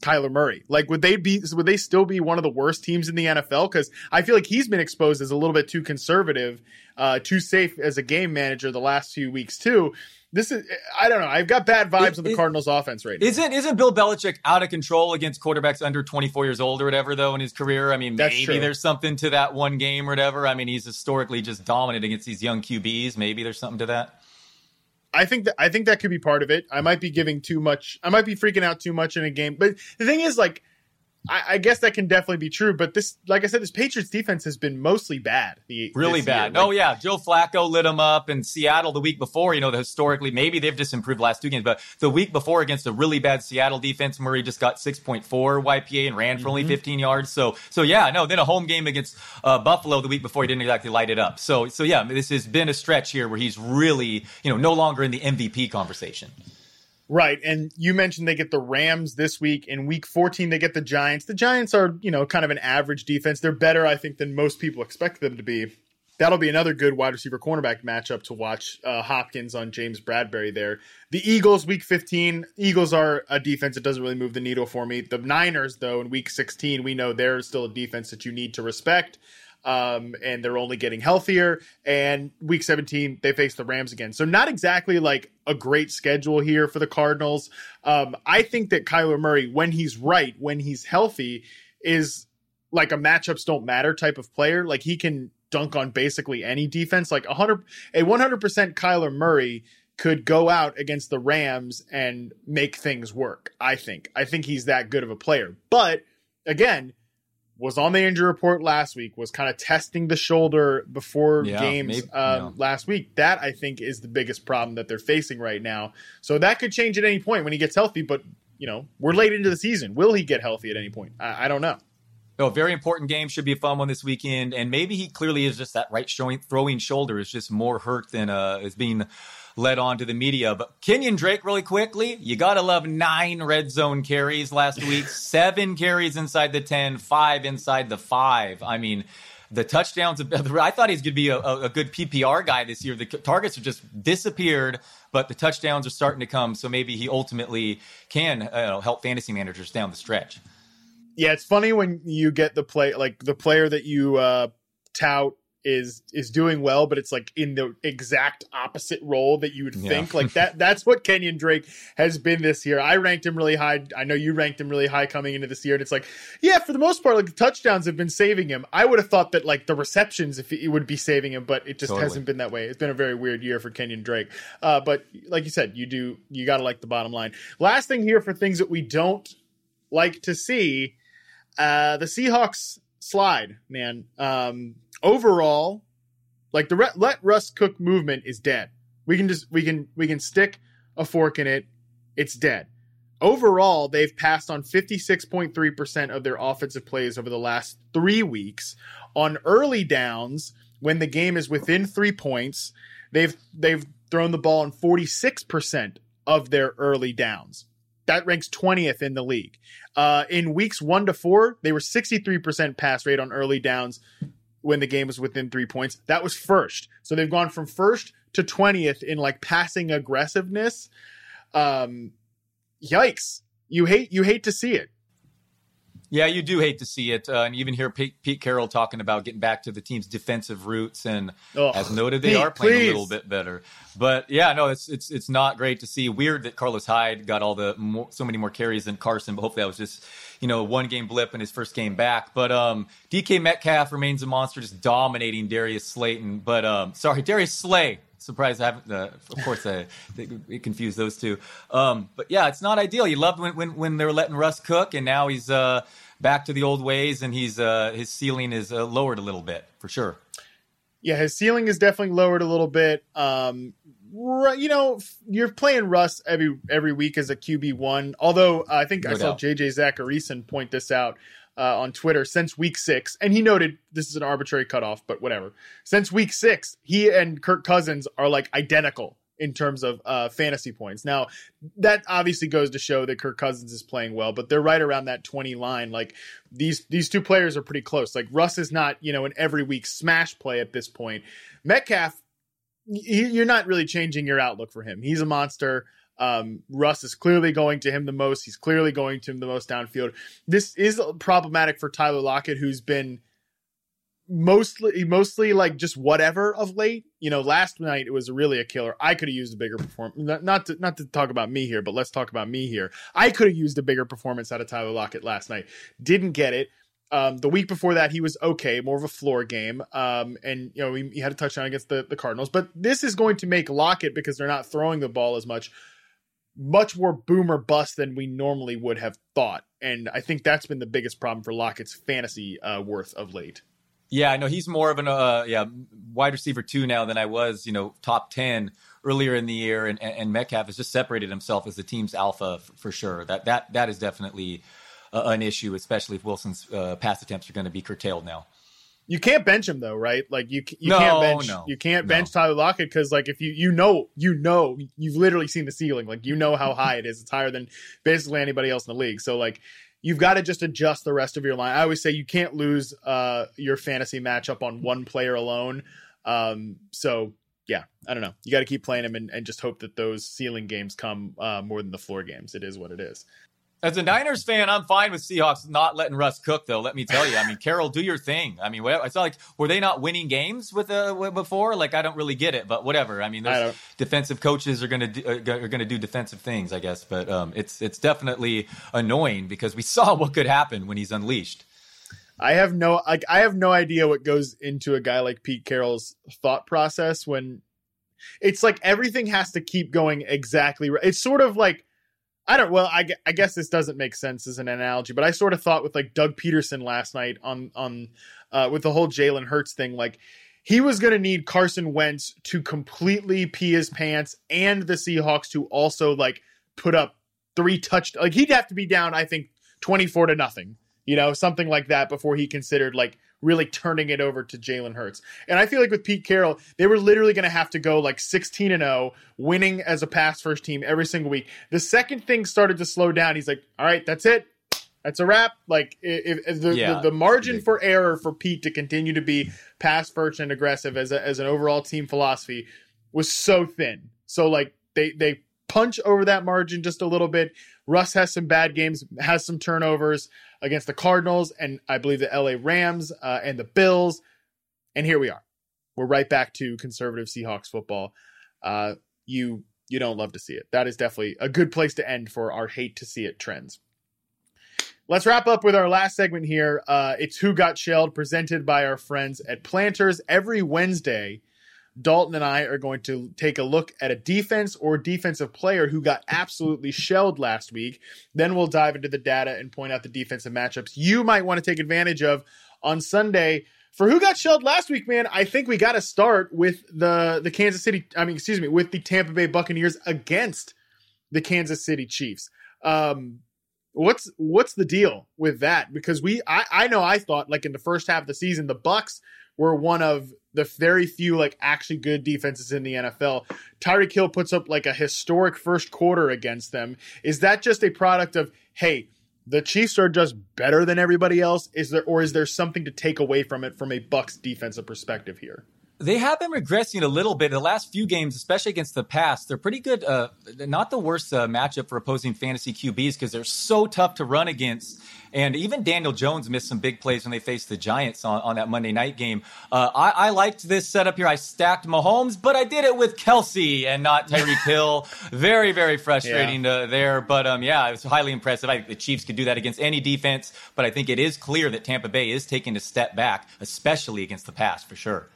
Speaker 1: Kyler Murray? Like, would they be, would they still be one of the worst teams in the NFL? Cause I feel like he's been exposed as a little bit too conservative, uh, too safe as a game manager the last few weeks too. This is, I don't know. I've got bad vibes it, on the it, Cardinals offense right now.
Speaker 4: Isn't, isn't Bill Belichick out of control against quarterbacks under 24 years old or whatever though in his career? I mean, That's maybe true. there's something to that one game or whatever. I mean, he's historically just dominant against these young QBs. Maybe there's something to that.
Speaker 1: I think that I think that could be part of it. I might be giving too much. I might be freaking out too much in a game. But the thing is, like, I, I, guess that can definitely be true, but this, like I said, this Patriots defense has been mostly bad.
Speaker 4: The, really bad. Like, oh yeah, Joe Flacco lit them up, in Seattle the week before. You know, historically, maybe they've just improved last two games, but the week before against a really bad Seattle defense, Murray just got six point four YPA and ran for mm-hmm. only fifteen yards. So, so yeah, no. Then a home game against uh, Buffalo the week before, he didn't exactly light it up. So, so yeah, this has been a stretch here where he's really, you know, no longer in the MVP conversation.
Speaker 1: Right. And you mentioned they get the Rams this week. In week 14, they get the Giants. The Giants are, you know, kind of an average defense. They're better, I think, than most people expect them to be. That'll be another good wide receiver cornerback matchup to watch. Uh, Hopkins on James Bradberry there. The Eagles, week 15. Eagles are a defense that doesn't really move the needle for me. The Niners, though, in week 16, we know they're still a defense that you need to respect um, and they're only getting healthier. And week 17, they face the Rams again. So, not exactly like a great schedule here for the Cardinals. Um, I think that Kyler Murray, when he's right, when he's healthy, is like a matchups don't matter type of player. Like he can dunk on basically any defense. Like 100, a 100% Kyler Murray could go out against the Rams and make things work. I think. I think he's that good of a player. But again, was on the injury report last week, was kind of testing the shoulder before yeah, games maybe, um, yeah. last week. That I think is the biggest problem that they're facing right now. So that could change at any point when he gets healthy. But you know, we're late into the season. Will he get healthy at any point? I, I don't know.
Speaker 4: No, very important game. Should be a fun one this weekend. And maybe he clearly is just that right showing throwing shoulder is just more hurt than uh, is being led on to the media. But Kenyon Drake, really quickly, you got to love nine red zone carries last week, seven carries inside the 10, five inside the five. I mean, the touchdowns. I thought he's going to be a, a, good PPR guy this year. The targets have just disappeared, but the touchdowns are starting to come. So maybe he ultimately can uh, help fantasy managers down the stretch.
Speaker 1: Yeah, it's funny when you get the play like the player that you uh, tout is is doing well, but it's like in the exact opposite role that you would yeah. think. Like that that's what Kenyon Drake has been this year. I ranked him really high. I know you ranked him really high coming into this year. And it's like, yeah, for the most part, like the touchdowns have been saving him. I would have thought that like the receptions if it would be saving him, but it just totally. hasn't been that way. It's been a very weird year for Kenyon Drake. Uh, but like you said, you do you gotta like the bottom line. Last thing here for things that we don't like to see. Uh, the Seahawks slide, man. Um, overall, like the let Russ cook movement is dead. We can just we can we can stick a fork in it. It's dead. Overall, they've passed on 56.3% of their offensive plays over the last 3 weeks. On early downs, when the game is within 3 points, they've they've thrown the ball on 46% of their early downs. That ranks 20th in the league. Uh, in weeks one to four, they were 63% pass rate on early downs, when the game was within three points. That was first. So they've gone from first to 20th in like passing aggressiveness. Um, yikes. You hate, you hate to see it.
Speaker 4: Yeah, you do hate to see it, uh, and even hear Pete, Pete, Carroll talking about getting back to the team's defensive roots. And oh, as noted, they Pete, are playing please. a little bit better. But yeah, no, it's it's it's not great to see. Weird that Carlos Hyde got all the more, so many more carries than Carson, but hopefully that was just you know one game blip in his first game back. But um, DK Metcalf remains a monster, just dominating Darius Slayton. But um, sorry, Darius Slay surprised I haven't. Uh, of course, I confused those two. Um, but yeah, it's not ideal. You loved when, when when they were letting Russ cook, and now he's uh, back to the old ways, and he's uh, his ceiling is uh, lowered a little bit for sure.
Speaker 1: Yeah, his ceiling is definitely lowered a little bit. Um, you know, you're playing Russ every every week as a QB one. Although I think no I doubt. saw JJ Zachariason point this out uh, on Twitter since week six, and he noted this is an arbitrary cutoff, but whatever. Since week six, he and Kirk Cousins are like identical in terms of uh, fantasy points. Now, that obviously goes to show that Kirk Cousins is playing well, but they're right around that 20 line. Like these these two players are pretty close. Like Russ is not, you know, an every week smash play at this point. Metcalf, you're not really changing your outlook for him. He's a monster. Um, Russ is clearly going to him the most. He's clearly going to him the most downfield. This is problematic for Tyler Lockett, who's been mostly mostly like just whatever of late. You know, last night it was really a killer. I could have used a bigger performance. Not, not to not to talk about me here, but let's talk about me here. I could have used a bigger performance out of Tyler Lockett last night. Didn't get it. Um, the week before that, he was okay, more of a floor game. Um, and you know, he, he had a touchdown against the, the Cardinals. But this is going to make Lockett because they're not throwing the ball as much, much more boomer bust than we normally would have thought. And I think that's been the biggest problem for Lockett's fantasy uh, worth of late.
Speaker 4: Yeah, I know he's more of an uh, yeah wide receiver two now than I was, you know, top ten earlier in the year, and, and Metcalf has just separated himself as the team's alpha for, for sure. That that that is definitely uh, an issue, especially if Wilson's uh, pass attempts are going to be curtailed now.
Speaker 1: You can't bench him though, right? Like you, you
Speaker 4: no,
Speaker 1: can't bench
Speaker 4: no,
Speaker 1: you can't
Speaker 4: no.
Speaker 1: bench Tyler Lockett because like if you you know you know you've literally seen the ceiling, like you know how high it is. It's higher than basically anybody else in the league. So like you've got to just adjust the rest of your line. I always say you can't lose uh, your fantasy matchup on one player alone. Um, so yeah, I don't know. You got to keep playing him and, and, just hope that those ceiling games come uh, more than the floor games. It is what it is.
Speaker 4: As a Niners fan, I'm fine with Seahawks not letting Russ cook, though. Let me tell you. I mean, Carroll, do your thing. I mean, it's not like were they not winning games with uh, before? Like, I don't really get it, but whatever. I mean, those defensive coaches are gonna do, uh, are gonna do defensive things, I guess. But um, it's it's definitely annoying because we saw what could happen when he's unleashed.
Speaker 1: I have no like I have no idea what goes into a guy like Pete Carroll's thought process when it's like everything has to keep going exactly right. It's sort of like I don't. Well, I, I guess this doesn't make sense as an analogy, but I sort of thought with like Doug Pederson last night on on uh, with the whole Jalen Hurts thing, like he was going to need Carson Wentz to completely pee his pants and the Seahawks to also like put up three touch. Like he'd have to be down, I think, twenty four to nothing, you know, something like that before he considered like really turning it over to Jalen Hurts. And I feel like with Pete Carroll, they were literally going to have to go like 16 and 0, winning as a pass first team every single week. The second thing started to slow down, he's like, all right, that's it. That's a wrap. Like if, if the, yeah. the, the margin for error for Pete to continue to be pass first and aggressive as a, as an overall team philosophy was so thin. So like they they punch over that margin just a little bit. Russ has some bad games, has some turnovers against the Cardinals and I believe the LA Rams uh, and the Bills. And here we are. We're right back to conservative Seahawks football. Uh, you you don't love to see it. That is definitely a good place to end for our hate to see it trends. Let's wrap up with our last segment here. Uh, it's Who Got Shelled, presented by our friends at Planters. Every Wednesday, Dalton and I are going to take a look at a defense or defensive player who got absolutely shelled last week. Then we'll dive into the data and point out the defensive matchups you might want to take advantage of on Sunday. For who got shelled last week, man, I think we got to start with the the Kansas City. I mean, excuse me, with the Tampa Bay Buccaneers against the Kansas City Chiefs. Um, what's what's the deal with that? Because we, I, I know I thought like in the first half of the season, the Bucks were one of the very few like actually good defenses in the NFL. Tyreek Hill puts up like a historic first quarter against them. Is that just a product of hey, the Chiefs are just better than everybody else? Is there or is there something to take away from it from a Bucks defensive perspective here?
Speaker 4: They have been regressing a little bit. The last few games, especially against the pass, they're pretty good. Uh, not the worst uh, matchup for opposing fantasy QBs because they're so tough to run against. And even Daniel Jones missed some big plays when they faced the Giants on, on that Monday night game. Uh, I, I, liked this setup here. I stacked Mahomes, but I did it with Kelce and not Tyreek Hill. very, very frustrating yeah. Uh, there. But um, yeah, it was highly impressive. I think the Chiefs could do that against any defense. But I think it is clear that Tampa Bay is taking a step back, especially against the pass for sure.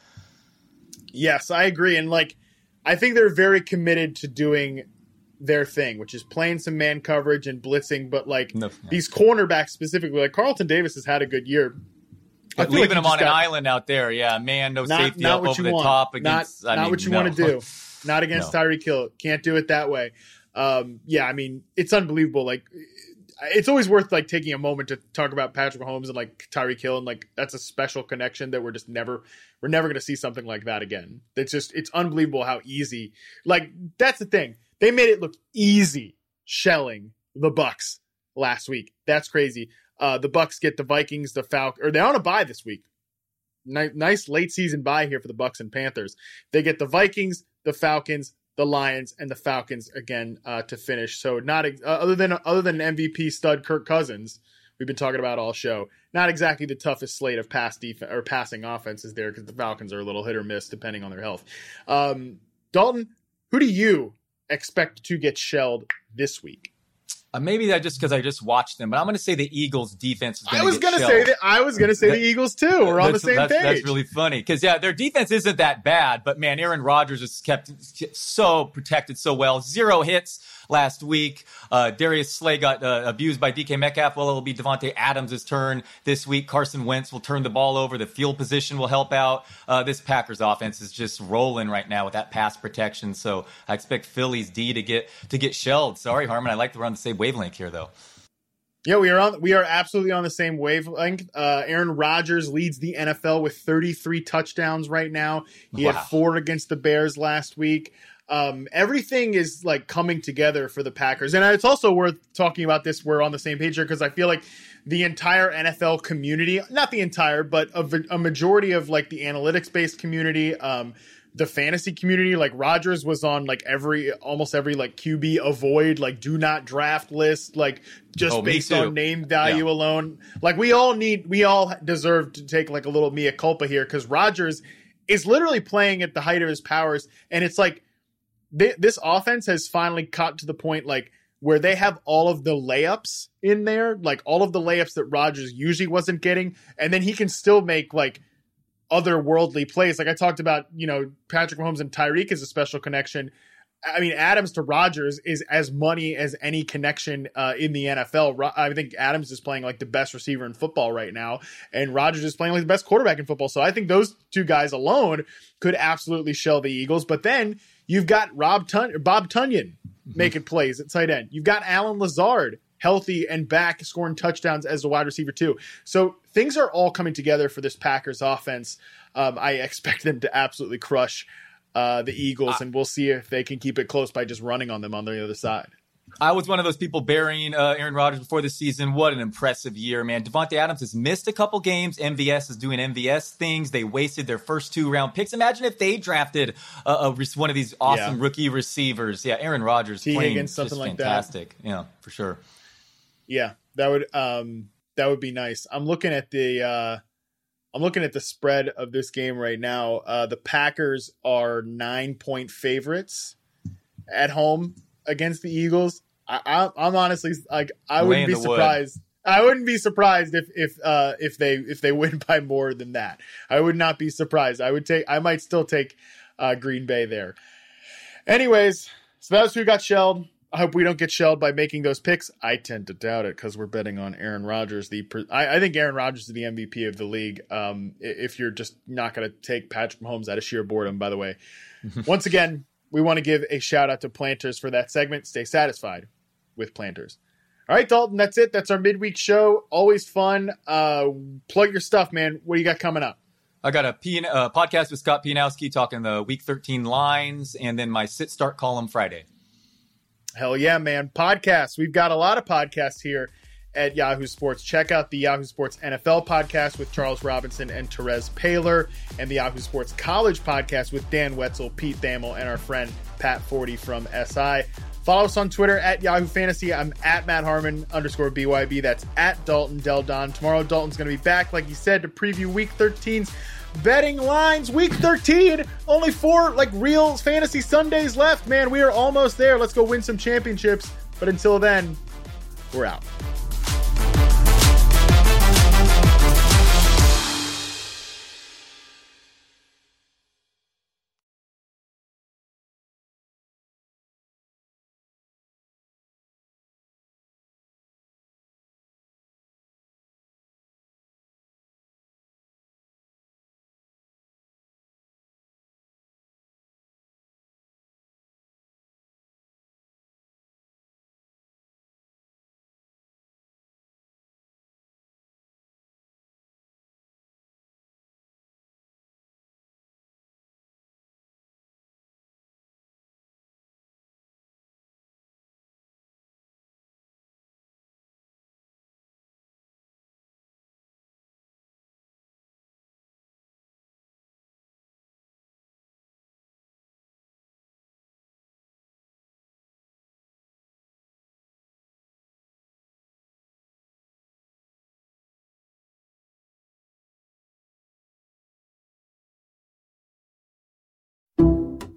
Speaker 1: Yes, I agree. And like, I think they're very committed to doing their thing, which is playing some man coverage and blitzing. But like no, no. these cornerbacks specifically, like Carlton Davis has had a good year.
Speaker 4: But leaving like him on an island out there, yeah, man, no not, safety not up over the want. top against.
Speaker 1: Not,
Speaker 4: I
Speaker 1: not
Speaker 4: mean,
Speaker 1: what you
Speaker 4: no.
Speaker 1: want to do. Not against no. Tyreek Hill. Can't do it that way. Um, yeah, I mean, it's unbelievable. Like, it's always worth like taking a moment to talk about Patrick Mahomes and like Tyreek Hill, and like that's a special connection that we're just never we're never going to see something like that again. It's just it's unbelievable how easy. Like that's the thing. They made it look easy shelling the Bucks last week. That's crazy. Uh, the Bucks get the Vikings, the Falcons, or they're on a bye this week. Nice, late season bye here for the Bucks and Panthers. They get the Vikings, the Falcons, the Lions, and the Falcons again uh, to finish. So not uh, other than other than MVP stud Kirk Cousins, we've been talking about all show. Not exactly the toughest slate of pass defense or passing offenses there because the Falcons are a little hit or miss depending on their health. Um, Dalton, who do you expect to get shelled this week?
Speaker 4: Uh, maybe that just because I just watched them, but I'm going to say the Eagles' defense.
Speaker 1: I was going to say that. I was going to say the Eagles too. We're on the same
Speaker 4: that's,
Speaker 1: page.
Speaker 4: That's really funny because yeah, their defense isn't that bad, but man, Aaron Rodgers is kept so protected so well. Zero hits last week. Uh, Darius Slay got uh, abused by DK Metcalf. Well, it'll be Davante Adams' turn this week. Carson Wentz will turn the ball over. The field position will help out. Uh, this Packers offense is just rolling right now with that pass protection. So I expect Philly's D to get to get shelled. Sorry, Harmon. I like to run the same wavelength here, though.
Speaker 1: Yeah, we are on. We are absolutely on the same wavelength. Uh, Aaron Rodgers leads the NFL with 33 touchdowns right now. He wow. had four against the Bears last week. Um, everything is like coming together for the Packers, and it's also worth talking about this. We're on the same page here because I feel like the entire NFL community—not the entire, but a, a majority of like the analytics-based community, um, the fantasy community like Rodgers was on like every almost every like QB avoid like do not draft list like just oh, based on name value yeah. alone like we all need we all deserve to take like a little mea culpa here cuz Rodgers is literally playing at the height of his powers and it's like th- this offense has finally caught to the point like where they have all of the layups in there like all of the layups that Rodgers usually wasn't getting and then he can still make like otherworldly plays. Like I talked about, you know, Patrick Mahomes and Tyreek is a special connection. I mean, Adams to Rodgers is as money as any connection uh, in the NFL. I think Adams is playing like the best receiver in football right now, and Rodgers is playing like the best quarterback in football. So I think those two guys alone could absolutely shell the Eagles. But then you've got Rob Tun- Bob mm-hmm. making plays at tight end. You've got Allen Lazard healthy and back scoring touchdowns as a wide receiver too. So things are all coming together for this Packers offense. Um, I expect them to absolutely crush uh, the Eagles, and we'll see if they can keep it close by just running on them on the other side.
Speaker 4: I was one of those people burying uh, Aaron Rodgers before the season. What an impressive year, man. Davante Adams has missed a couple games. MVS is doing MVS things. They wasted their first two round picks. Imagine if they drafted uh, a, one of these awesome yeah. rookie receivers. Yeah, Aaron Rodgers T. playing something like fantastic. That. Yeah, for sure.
Speaker 1: Yeah, that would um that would be nice. I'm looking at the uh I'm looking at the spread of this game right now. Uh the Packers are 9 point favorites at home against the Eagles. I, am honestly like I wouldn't be surprised. Wood. I wouldn't be surprised if if uh if they if they win by more than that. I would not be surprised. I would take I might still take uh Green Bay there. Anyways, so that's who got shelled. I hope we don't get shelled by making those picks. I tend to doubt it because we're betting on Aaron Rodgers. The I, I, think Aaron Rodgers is the MVP of the league. Um, if you're just not going to take Patrick Mahomes out of sheer boredom, by the way. Once again, we want to give a shout out to Planters for that segment. Stay satisfied with Planters. All right, Dalton, that's it. That's our midweek show. Always fun. Uh, plug your stuff, man. What do you got coming up?
Speaker 4: I got a P- uh, podcast with Scott Pianowski talking the Week 13 lines, and then my sit start column Friday.
Speaker 1: Hell yeah, man. Podcasts. We've got a lot of podcasts here at Yahoo Sports. Check out the Yahoo Sports NFL podcast with Charles Robinson and Terez Paylor, and the Yahoo Sports College podcast with Dan Wetzel, Pete Thamel, and our friend Pat Forde from SI. Follow us on Twitter at Yahoo Fantasy. I'm at Matt Harmon underscore BYB. That's at Dalton Del Don. Tomorrow, Dalton's going to be back, like he said, to preview Week 13's betting lines. Week 13, only four like real fantasy Sundays left. Man, we are almost there. Let's go win some championships. But until then, we're out.